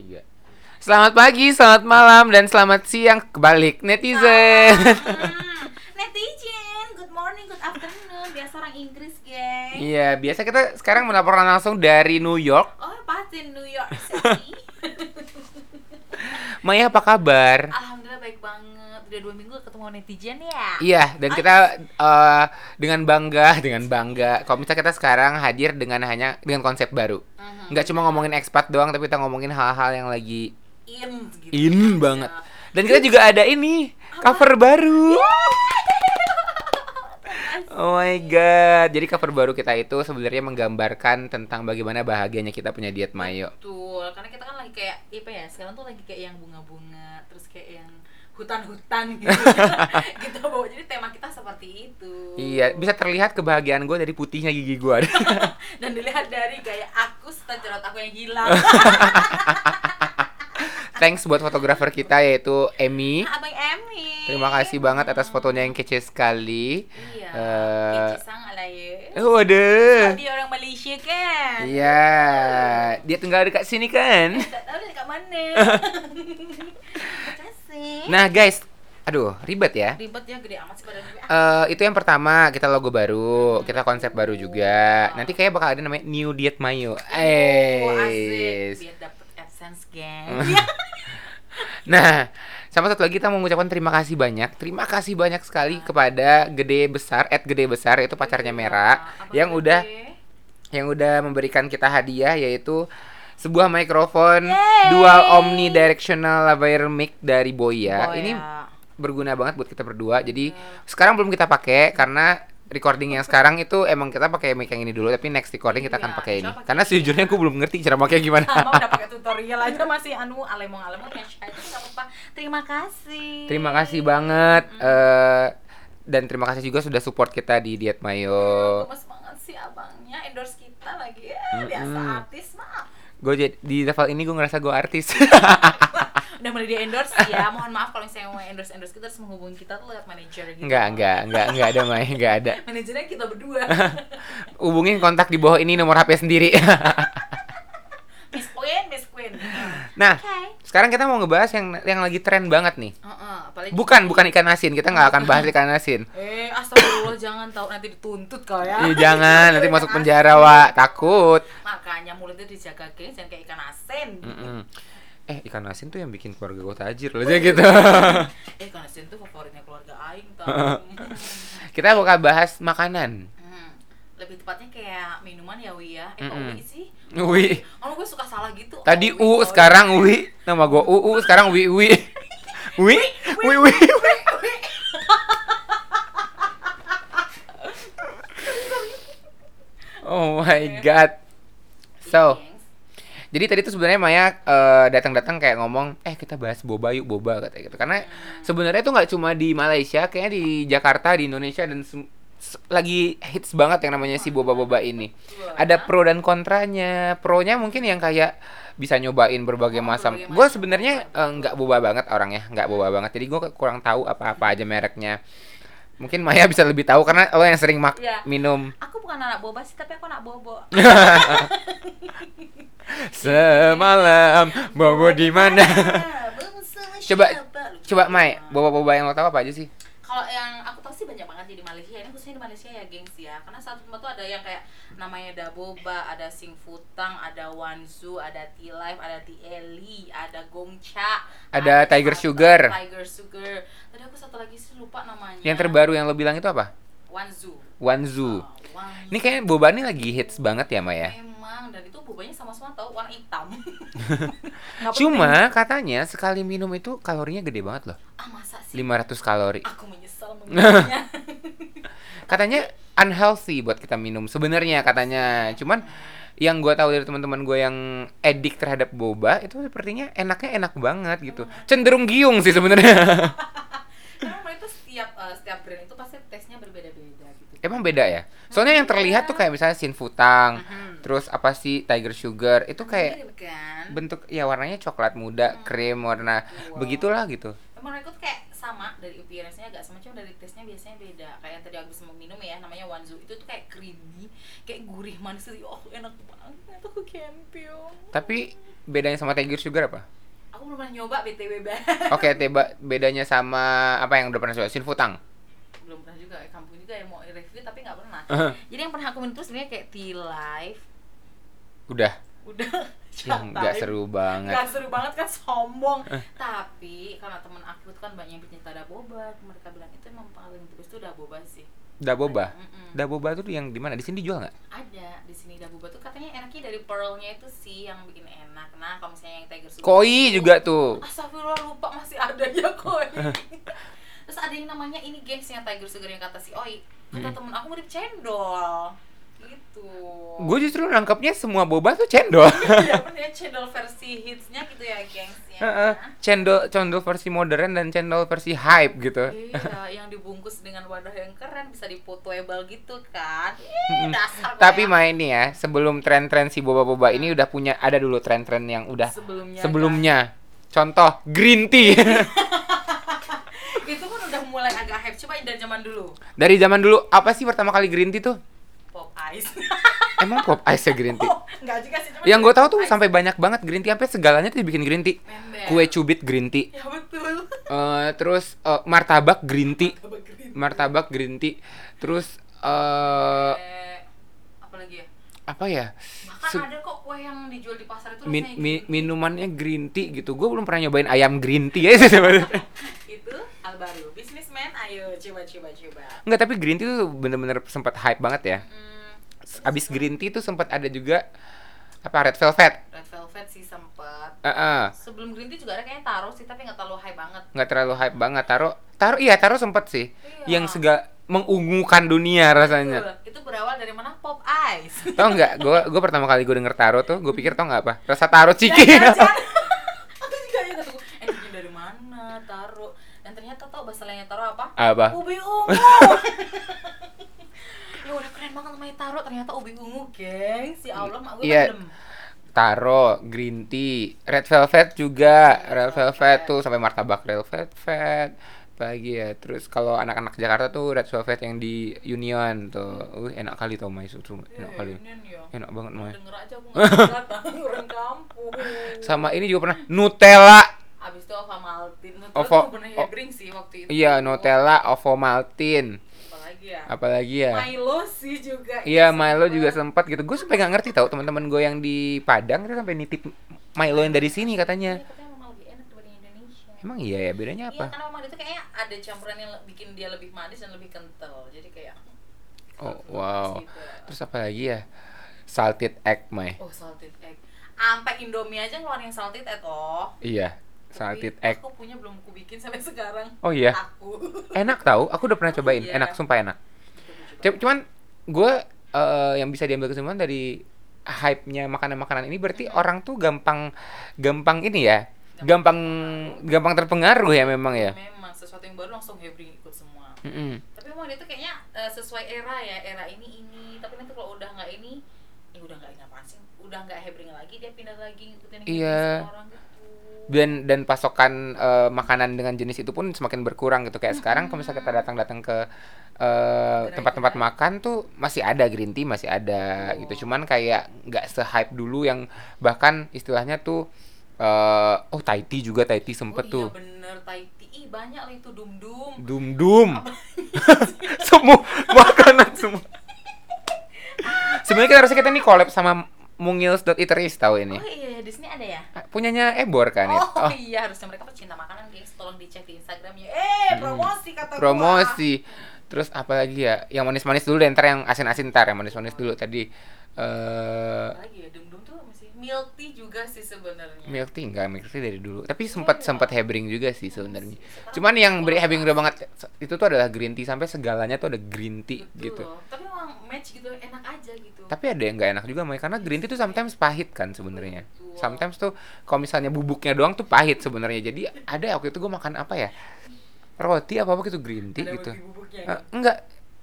tiga. Selamat pagi, selamat malam, dan selamat siang kebalik netizen. Hmm, netizen, good morning, good afternoon. Biasa orang Inggris, geng. Iya, biasa kita sekarang melaporkan langsung dari New York. Oh, pasti New York City. Maya apa kabar? Alhamdulillah baik banget. Udah dua minggu ketemu netizen ya. Iya, dan kita eh, dengan bangga, dengan bangga. Kalau misalnya kita sekarang hadir dengan hanya dengan konsep baru, Mhm. nggak cuma ngomongin ekspat doang, tapi kita ngomongin hal-hal yang lagi In, gitu. in ya. banget. Dan kita juga ada ini cover baru. Oh my god. Jadi cover baru kita itu sebenarnya menggambarkan tentang bagaimana bahagianya kita punya diet mayo. Betul, karena kita kan lagi kayak apa ya? Sekarang tuh lagi kayak yang bunga-bunga, terus kayak yang hutan-hutan gitu. gitu, Bo. Jadi tema kita seperti itu. Iya, bisa terlihat kebahagiaan gue dari putihnya gigi gue. Dan dilihat dari gaya aku setelah jerawat aku yang hilang. Thanks buat fotografer kita yaitu Emmy. Abang Emmy. Terima kasih banget atas fotonya yang kece sekali. Iya. Eh, Kece lah ya. Oh, waduh. Dia orang Malaysia kan. Iya, dia tinggal dekat sini kan. Tak tahu dia dekat mana. Nah, guys, aduh, ribet ya. Ribet ya gede amat sih badan gue. Eh Ah, itu yang pertama kita logo baru, kita konsep baru juga. Nanti kayak bakal ada namanya New Diet Mayo. Oh, asik. Eh. Biar dapet AdSense, geng. Nah, sama satu lagi kita mau mengucapkan terima kasih banyak. Terima kasih banyak sekali kepada Gede Besar, at Gede Besar itu pacarnya Merah yang gede. udah yang udah memberikan kita hadiah yaitu sebuah mikrofon Yeay. dual omnidirectional lavalier mic dari Boya. Oh, Ini berguna banget buat kita berdua. Jadi sekarang belum kita pakai karena recording yang sekarang itu emang kita pakai mic yang ini dulu tapi next recording kita akan Iya, pakai ini. pakai Karena ini sejujurnya aku belum ngerti cara pakai gimana. sama udah pakai tutorial aja masih anu alemong alemong apa-apa terima kasih Terima kasih banget eh dan terima kasih juga sudah support kita di Diet Mayo. gemes banget sih abangnya endorse kita lagi ya biasa artis mah Gue di level ini gue ngerasa gue artis. udah mulai di endorse ya mohon maaf kalau misalnya mau endorse endorse kita harus menghubungi kita tuh lewat manajer gitu enggak, enggak, enggak, enggak ada Mai, enggak ada. manajernya kita berdua Hubungin kontak di bawah ini nomor HP sendiri. Miss Queen Miss Queen nah, Oke. Sekarang kita mau ngebahas yang yang lagi tren banget nih. Heeh, apalagi Bukan, bukan ikan asin. Kita nggak akan bahas ikan asin. eh astagfirullah jangan tahu nanti dituntut kau ya Ih, jangan, nanti masuk penjara, Wak. Takut. makanya mulutnya dijaga geng jangan kayak ikan asin Mm-mm. Eh, ikan asin tuh yang bikin keluarga gue tajir loh, jadi gitu. eh ikan asin tuh favoritnya keluarga Aing tau kita bakal bahas makanan. Hmm, lebih tepatnya kayak minuman ya Wi ya eh. Wi sih Wi. oh gue suka salah gitu Tadi U, Oh, Wi, oh, sekarang Wi. Nama gue UU, sekarang Wi Wi. Wi, Wi Wi. Oh my god. So, jadi tadi tuh sebenarnya Maya eh, datang-datang kayak ngomong, eh kita bahas boba yuk boba katanya gitu. Karena sebenarnya tuh nggak cuma di Malaysia, kayaknya di Jakarta, di Indonesia dan lagi hits banget yang namanya si boba-boba ini. Ada pro dan kontranya. Pronya mungkin yang kayak bisa nyobain berbagai Oh, macam. Gue sebenarnya eh, nggak boba banget orangnya, nggak boba banget. Jadi gue kurang tahu apa-apa aja mereknya. Mungkin Maya bisa lebih tahu karena lo yang sering mak Iya. minum. aku bukan anak boba sih tapi aku anak bobo Semalam bobo di mana? Sama Coba coba. Mai, boba-boba yang lo tahu apa aja sih? Kalau yang aku tahu sih banyak banget ya di Malaysia ini khususnya di Malaysia ya gengs ya karena satu tempat tuh ada yang kayak namanya ada boba ada sing futang ada wanzu ada tea life ada tea eli ada gongcha Ada Tiger Fanta, Sugar. tiger sugar tadi aku satu lagi sih lupa namanya Yang terbaru yang lo bilang itu apa? wanzu Wanzu. Oh, wanzu. Ini kayaknya boba ini lagi hits banget ya Maya. memang dan itu bobanya sama-sama tahu warna hitam Cuma katanya sekali minum itu kalorinya gede banget loh. ah masa sih 500 kalori. aku Katanya unhealthy buat kita minum sebenarnya katanya. Cuman yang gua tahu dari teman-teman gue yang edik terhadap boba itu sepertinya enaknya enak banget gitu. Cenderung giung sih sebenarnya. karena setiap eh, setiap brand itu pasti tesnya berbeda-beda gitu Emang beda ya? Soalnya yang terlihat tuh kayak misalnya Sin Futang, Mhm. terus apa sih Tiger Sugar itu kayak kan bentuk ya warnanya coklat muda, krim warna Wow. begitulah gitu. emang tuh kayak sama dari appearance-nya agak sama cuma dari taste-nya biasanya beda kayak yang tadi aku sempat minum ya namanya Wanzu itu tuh kayak creamy kayak gurih manis tuh oh enak banget aku campion Tapi bedanya sama Tiger Sugar apa? aku belum pernah nyoba btw Bang. Oke, teba bedanya sama apa yang udah pernah coba? Sinfutang. belum pernah juga kampung juga yang mau review tapi nggak pernah Uh-huh. jadi yang pernah aku minum tuh sebenarnya kayak tea life Udah. udah Nggak seru banget. Nggak seru banget kan sombong tapi karena temen aku tuh kan banyak yang pecinta boba mereka bilang itu emang paling bagus tuh boba sih Daboba. Mm-mm. Daboba tuh yang di mana? Di sini dijual nggak? ada di sini boba tuh katanya enaknya dari pearlnya itu sih yang bikin enak nah kalau misalnya yang tiger sugar Koi itu- juga tuh. Astagfirullah lupa masih ada ya koi terus ada yang namanya ini yang tiger sugar yang kata si Oi kata Mm. temen aku mirip cendol gitu Gue justru nangkepnya semua boba tuh cendol. Iya bener cendol versi hitsnya gitu ya gengs ya Heeh. cendol cendol versi modern dan cendol versi hype gitu. Iya, yang dibungkus dengan wadah yang keren bisa dipotable gitu kan. Ih, dasar Tapi main nih ya, sebelum tren-tren si boba-boba ini udah punya ada dulu tren-tren yang udah sebelumnya. sebelumnya. Contoh green tea. kan. itu kan udah mulai agak hype. Coba dari zaman dulu. Dari zaman dulu apa sih pertama kali green tea tuh? Pop ice. Emang pop ice ya green tea? oh, enggak juga sih. Cuma Yang gue tahu tuh ice. sampai banyak banget green tea sampai segalanya tuh dibikin green tea. Member. Kue cubit green tea. Ya betul. Eh, terus eh, martabak green tea. Green. Martabak green tea. Terus Eh, apa lagi ya? apa ya? Bahkan Se- ada kok kue yang dijual di pasar itu Min- mi- minumannya green tea gitu. Gue belum pernah nyobain ayam green tea ya sebenarnya. itu Albaru businessman ayo coba coba coba Enggak, tapi green tea tuh bener-bener sempat hype banget ya. hmm, Abis green tea tuh sempat ada juga apa red velvet. red velvet sih sempet Heeh. sebelum green tea juga ada kayaknya taro sih tapi nggak terlalu high banget nggak terlalu hype banget. Taro, taro iya taro sempet sih. Iya. Yang sega mengungukan dunia rasanya. Betul. itu berawal dari mana pop ice Tau nggak? Gue gue pertama kali gue denger taro tuh, gue pikir tau nggak apa? Rasa taro ciki. Jangan-jangan. aku juga ya kata eh dari mana taro dan ternyata tau bahasa lainnya taro apa apa? ubi ungu ya udah keren banget namanya taro ternyata ubi ungu geng si Allah mak gue Iya. kan Taro, green tea, red velvet juga, red Red velvet velvet. tuh sampai martabak red velvet. Lagi ya, terus kalau anak-anak Jakarta tuh red velvet yang di Union tuh, uh, enak kali tau Mai susu, enak kali, ya. enak banget Mai. denger aja aku nggak datang orang kampung Sama ini juga pernah Nutella, abis itu Ova Maltin Nutella Ovo- tuh oh. hebring sih waktu itu iya Nutella, Ovomaltine, apalagi ya apalagi ya. Milo sih juga Iya Milo juga sempat gitu. Gue sampai nggak ngerti tau teman-teman gue yang di Padang itu sampai nitip Milo yang dari sini Iya, katanya. katanya memang lebih enak dibanding Indonesia Emang iya ya bedanya Iya apa? karena memang itu kayaknya ada campuran yang bikin dia lebih manis dan lebih kental jadi kayak Oh wow. gitu. Terus apa lagi ya? Salted egg Mai. oh salted egg sampai Indomie aja ngeluarin yang salted egg oh Iya. Salted egg. aku punya belum aku bikin sampai sekarang Oh iya. aku Enak tau. Aku udah pernah cobain. Iya. Enak, sumpah enak. Cuman gue eh, yang bisa diambil kesimpulan dari hype-nya makanan-makanan ini berarti orang tuh gampang gampang ini ya. Gampang gampang terpengaruh ya memang ya. memang sesuatu yang baru langsung hebring ikut semua Mm-mm. tapi emang itu kayaknya eh, sesuai era ya era ini ini tapi nanti kalau udah nggak ini ya udah nggak ini apaan sih udah nggak hebring lagi dia pindah lagi ngikutin yang Iya. semua orang gitu dan dan pasokan eh, makanan dengan jenis itu pun semakin berkurang gitu. Kayak sekarang kalau misalnya kita datang-datang ke eh, tempat-tempat makan tuh masih ada green tea masih ada Oh. gitu. Cuman kayak nggak se-hype dulu yang bahkan istilahnya tuh eh, oh Thai tea juga Thai tea sempet oh, tuh. iya bener Thai tea. Ih, banyak lah itu dum dum dum dum semua makanan semua. Sebenarnya kita harusnya kita nih collab sama mungils.eateries tahu ini. Oh iya di sini ada ya? Punyanya Ebor kan itu. Oh, iya harusnya mereka pecinta makanan guys. Tolong dicek di Instagramnya eh promosi kata gua. Hmm. promosi. Terus apa lagi ya? Yang manis-manis dulu deh ntar yang asin-asin ntar yang manis-manis dulu tadi. Eh Apa lagi ya dum dum tuh masih milk tea juga sih sebenarnya. Milk tea enggak milk tea dari dulu. Tapi sempat Iya. sempat hebring juga sih sebenarnya. Cuman yang beri hebring udah banget itu tuh adalah green tea sampai segalanya tuh ada green tea Betul. gitu. Tapi emang match gitu enak aja gitu. Tapi ada yang nggak enak juga Mai karena green tea tuh sometimes pahit kan sebenarnya. Sometimes tuh kalau misalnya bubuknya doang tuh pahit sebenarnya. Jadi ada waktu itu gue makan apa ya? Roti apa apa gitu green tea Ada gitu. bubuk-bubuknya Eh, kan? enggak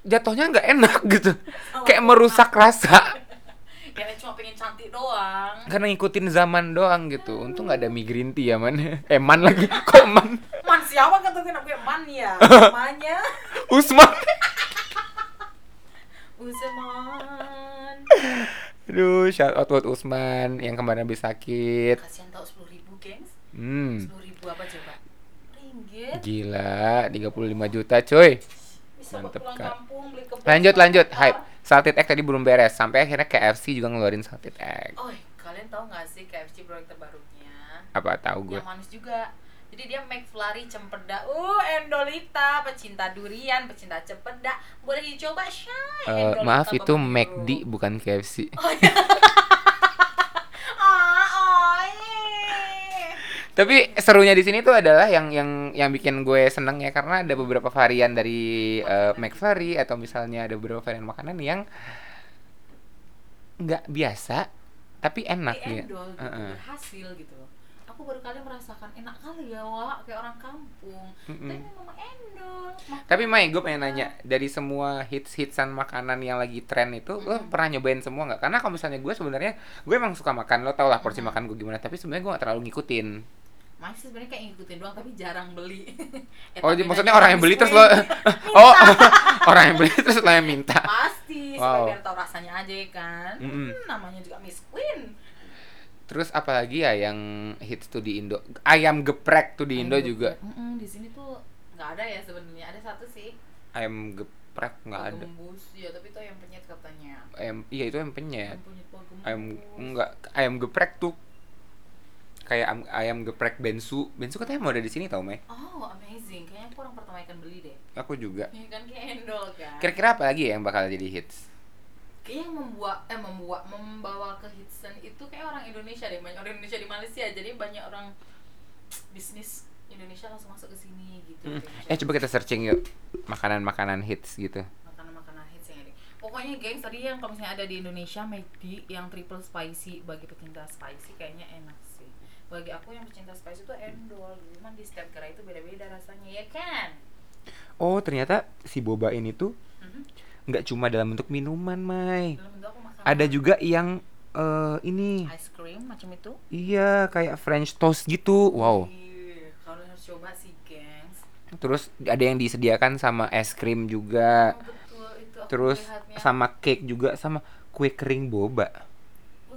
jatuhnya nggak enak gitu. Sama kayak merusak rasa Kayaknya cuma pengen cantik doang. Karena ngikutin zaman doang gitu. Untung nggak ada mie green tea ya man. Eman lagi. Kok man? Man siapa kata gue namanya Man ya? Namanya Usman. Usman. Aduh, shout out buat Usman yang kemarin habis sakit. kasihan tau sepuluh ribu gengs. Hmm. sepuluh ribu apa coba? Ringgit. Gila, 35 juta bisa buat Mantep, kebun Lanjut lanjut, hype. Salted egg tadi belum beres sampai akhirnya KFC juga ngeluarin salted egg. oh kalian tahu nggak sih KFC produk terbarunya Apa tahu gue? yang manis juga jadi dia McFlurry cempeda uh Endolita pecinta durian pecinta cempeda boleh dicoba shy Eh, Endolita maaf itu McD bukan KFC. oh, iya. ah oh, iya. Tapi serunya di sini tuh adalah yang yang yang bikin gue seneng ya karena ada beberapa varian dari eh, McFlurry atau misalnya ada beberapa varian makanan yang nggak biasa tapi enak ya. gitu berhasil gitu aku baru kali merasakan enak kali ya wah kayak orang kampung Mm-mm. tapi memang endol Tapi Mai, gue pengen nanya dari semua hits-hitsan makanan yang lagi tren itu, lo Mm-mm. pernah nyobain semua nggak? Karena kalau misalnya gue sebenarnya gue emang suka makan, lo tau lah porsi Mm-mm. makan gue gimana. Tapi sebenarnya gue nggak terlalu ngikutin. Masih sebenarnya kayak ngikutin doang tapi jarang beli Eh, Oh, jadi maksudnya orang yang beli terus lo, oh orang yang beli terus lo yang minta. pasti Wow. supaya biar tahu rasanya aja ya kan Mm-mm. Hmm, namanya juga Miss Queen Terus apalagi ya yang hits tuh di Indo? Ayam geprek tuh di Indo Ayam juga. geprek. Mm-mm, di sini tuh nggak ada ya sebenarnya ada satu sih Ayam geprek nggak ada. Gembus ya tapi itu ayam penyet katanya Ayam iya itu ayam penyet. ayam penyet. Ayam enggak ayam geprek tuh kayak am- ayam geprek bensu. Bensu katanya mau ada di sini tau Mai? oh amazing kayaknya aku orang pertama ikan beli deh Aku juga. ya kan kayak endol kan Kira-kira apa lagi ya yang bakal jadi hits? kayaknya yang membuat eh membuat membawa ke hitsen itu kayak orang Indonesia deh banyak orang Indonesia di Malaysia jadi banyak orang bisnis Indonesia langsung masuk ke sini gitu Hmm. Kayak Eh coba kita searching yuk makanan-makanan hits gitu. makanan-makanan hits yang ada pokoknya gengs tadi yang kalau misalnya ada di Indonesia McD yang triple spicy bagi pecinta spicy kayaknya enak bagi aku yang pecinta spicy itu endol cuman di setiap gerai itu beda-beda rasanya ya kan Oh ternyata si boba ini tuh nggak cuma dalam bentuk minuman, Mai. dalam bentuk Ada juga yang eh ini, ice cream macam itu iya kayak French toast gitu. Wow. Ih, kalian harus coba sih gengs Terus ada yang disediakan sama es krim juga. Oh, betul itu aku Terus sama cake juga sama kue kering boba.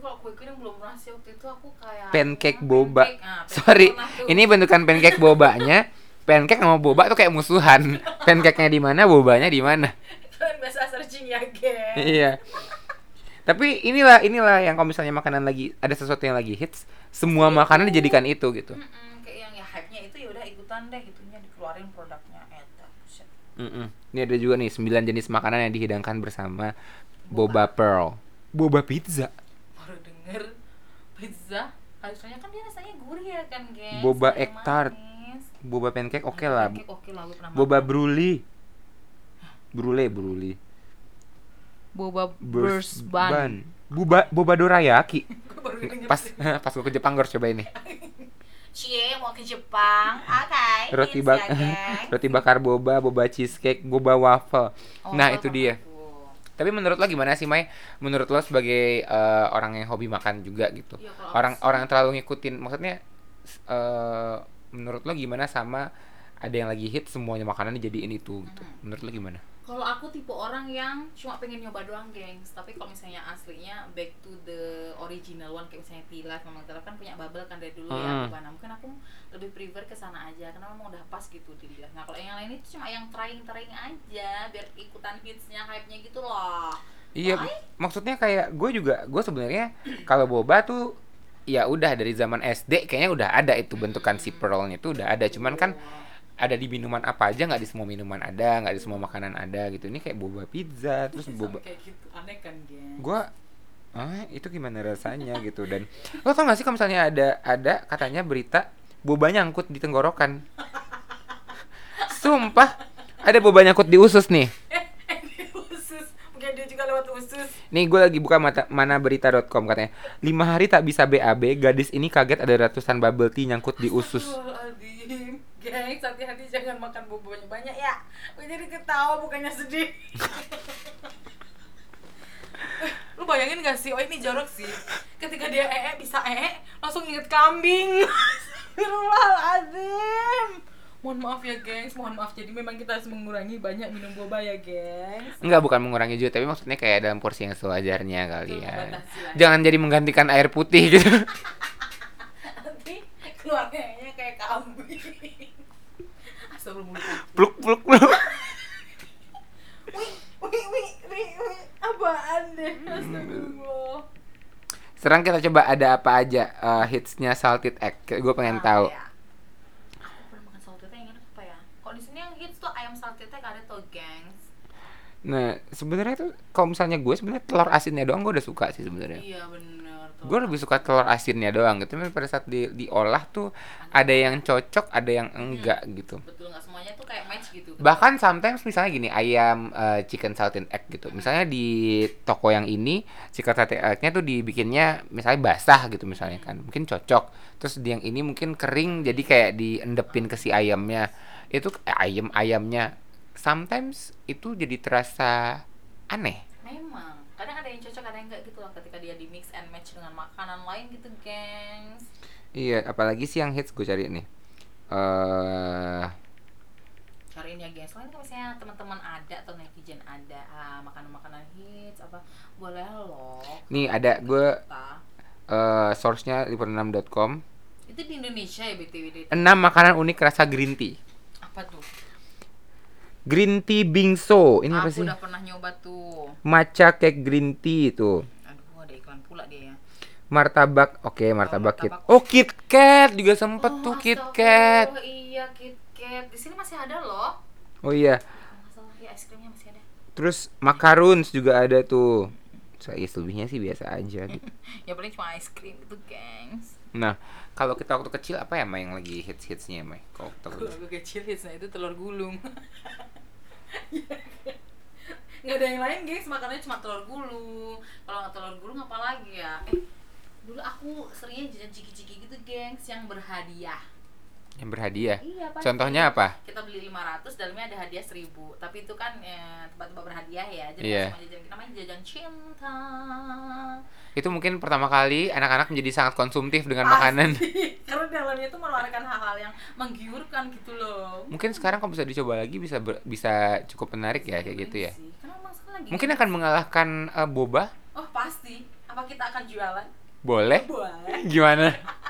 Kalau kue kering belum pernah sih waktu itu aku kayak Pancake Ah, boba. pancake. Ah, pancake Sorry, ini bentukan pancake bobanya. Pancake sama boba tuh kayak musuhan. Pancake-nya di mana, bobanya di mana. kalian biasa searching ya gengs iya. Tapi inilah inilah yang kalau misalnya makanan lagi ada sesuatu yang lagi hits, semua makanan dijadikan itu gitu. Mm-mm, kayak yang ya hype-nya itu ya udah ikutan deh gitunya dikeluarin produknya eta buset. Mm-mm. Ini ada juga nih 9 jenis makanan yang dihidangkan bersama boba pearl. Boba pizza. Denger pizza harusnya kan dia rasanya gurih ya kan gengs Boba Kayak egg tart. manis. Boba pancake oke Boba lah. pancake oke lah gue pernah Boba makan. bruli. Brule, bruli. boba Burst burst bun, Boba boba dorayaki. Pas pas gue ke Jepang gue harus coba ini. Cie mau ke Jepang oke Roti hits bak ya, roti bakar boba, boba cheesecake, boba waffle. Oh, nah, itu dia. tuh. Tapi menurut lo gimana sih, Mai? Menurut lo sebagai eh, orang yang hobi makan juga gitu. Kalau orang orang yang terlalu ngikutin maksudnya eh menurut lo gimana sama ada yang lagi hit semuanya makanan dijadiin itu gitu. Hmm. Menurut lo gimana? Kalau aku tipe orang yang cuma pengen nyoba doang, gengs. Tapi kalau misalnya aslinya back to the original one, kayak misalnya Tilak, memang Tilak kan punya bubble kan dari dulu Hmm. ya. Bubana. Mungkin aku lebih prefer ke sana aja, karena memang udah pas gitu di lidah. Nah kalau yang lain itu cuma yang trying-trying aja, biar ikutan hitsnya, hype-nya gitu loh. Iya, Why? maksudnya kayak gue juga gue sebenarnya kalau boba tuh ya udah dari zaman SD kayaknya udah ada itu bentukan si pearlnya itu udah ada cuman kan ada di minuman apa aja nggak di semua minuman ada nggak di semua makanan ada gitu ini kayak boba pizza terus boba kayak gitu, aneh kan, gue ah itu gimana rasanya gitu dan lo tau gak sih kalau misalnya ada ada katanya berita boba nyangkut di tenggorokan sumpah ada boba nyangkut di usus nih di usus. Mungkin dia juga lewat usus. nih gue lagi buka mata mana berita.com katanya lima hari tak bisa BAB gadis ini kaget ada ratusan bubble tea nyangkut di usus. Gengs, hati-hati jangan makan boba banyak ya. Gue jadi ketawa bukannya sedih. Lu bayangin gak sih? Oh ini jorok sih. Ketika dia ee bisa ee, langsung inget kambing. Astagfirullahaladzim. mohon maaf ya gengs mohon maaf jadi memang kita harus mengurangi banyak minum boba ya gengs Enggak bukan mengurangi juga tapi maksudnya kayak dalam porsi yang sewajarnya kali Betul, ya. Jangan jadi menggantikan air putih gitu. nanti keluarganya kayak kambing Astagfirullah pluk pluk pluk. wih wih wih wih wih apaan deh astagfirullah Sekarang kita coba ada apa aja eh, hitsnya Salted Egg. Gue pengen Ah, tahu. ya. aku pernah makan salted egg yang enak apa ya kalau di sini yang hits tuh ayam salted egg ada tuh gengs Nah, sebenarnya tuh kalau misalnya gue sebenarnya telur asinnya doang gue udah suka sih sebenarnya. iya bener tuh Gue lebih suka telur asinnya doang gitu. Tapi pada saat di diolah tuh ada yang cocok, ada yang enggak gitu. betul nggak semuanya tuh kayak match gitu Bahkan sometimes misalnya gini, ayam eh, chicken salted egg gitu. Misalnya di toko yang ini chicken salted egg-nya tuh dibikinnya misalnya basah gitu misalnya kan. Mungkin cocok. Terus di yang ini mungkin kering jadi kayak diendepin ke si ayamnya. Itu eh, ayam-ayamnya sometimes itu jadi terasa aneh. memang kadang ada yang cocok ada yang enggak gitu loh ketika dia di mix and match dengan makanan lain gitu gengs Iya, apalagi sih yang hits gue cari nih. Eh cariin ya gengs lain kalau misalnya teman-teman ada atau netizen ada ah, makanan-makanan hits apa boleh loh nih ada gue eh source-nya liputan6.com. itu di Indonesia ya btw 6 makanan unik rasa green tea. apa tuh Green tea bingso. Ini apa aku sih? udah pernah nyoba tuh Matcha cake green tea itu. aduh ada iklan pula dia ya Martabak. Oke, martabak kit. martabak. Oh, Kit Kat juga sempet tuh Kit Kat. oh iya Kit Kat di sini masih ada loh Oh iya. Ya es krimnya masih ada Terus macaroons juga ada tuh. Saya selebihnya sih biasa aja gitu. ya paling cuma es krim itu gengs Nah, kalau kita waktu kecil apa ya Mai yang lagi hits-hitsnya Mai? Kalau waktu- aku kecil hitsnya itu telur gulung nggak ada yang lain guys makannya cuma telur gulung kalau nggak telur gulung apa lagi ya? Eh dulu aku seringnya jajan ciki-ciki gitu gengs yang berhadiah yang berhadiah. iya pasti. Contohnya apa? kita beli 500 dalamnya ada hadiah 1000 tapi itu kan eh, tempat-tempat berhadiah ya jadi Iya. cuma jajan namanya jajan cinta Itu mungkin pertama kali anak-anak menjadi sangat konsumtif dengan makanan. Pasti. karena dalamnya itu mengeluarkan hal-hal yang menggiurkan gitu loh Mungkin sekarang kalau bisa dicoba lagi bisa ber- bisa cukup menarik ya kayak gitu ya. Lagi Mungkin akan mengalahkan eh, boba. Oh pasti. Apa kita akan jualan? Boleh? Boleh. Gimana?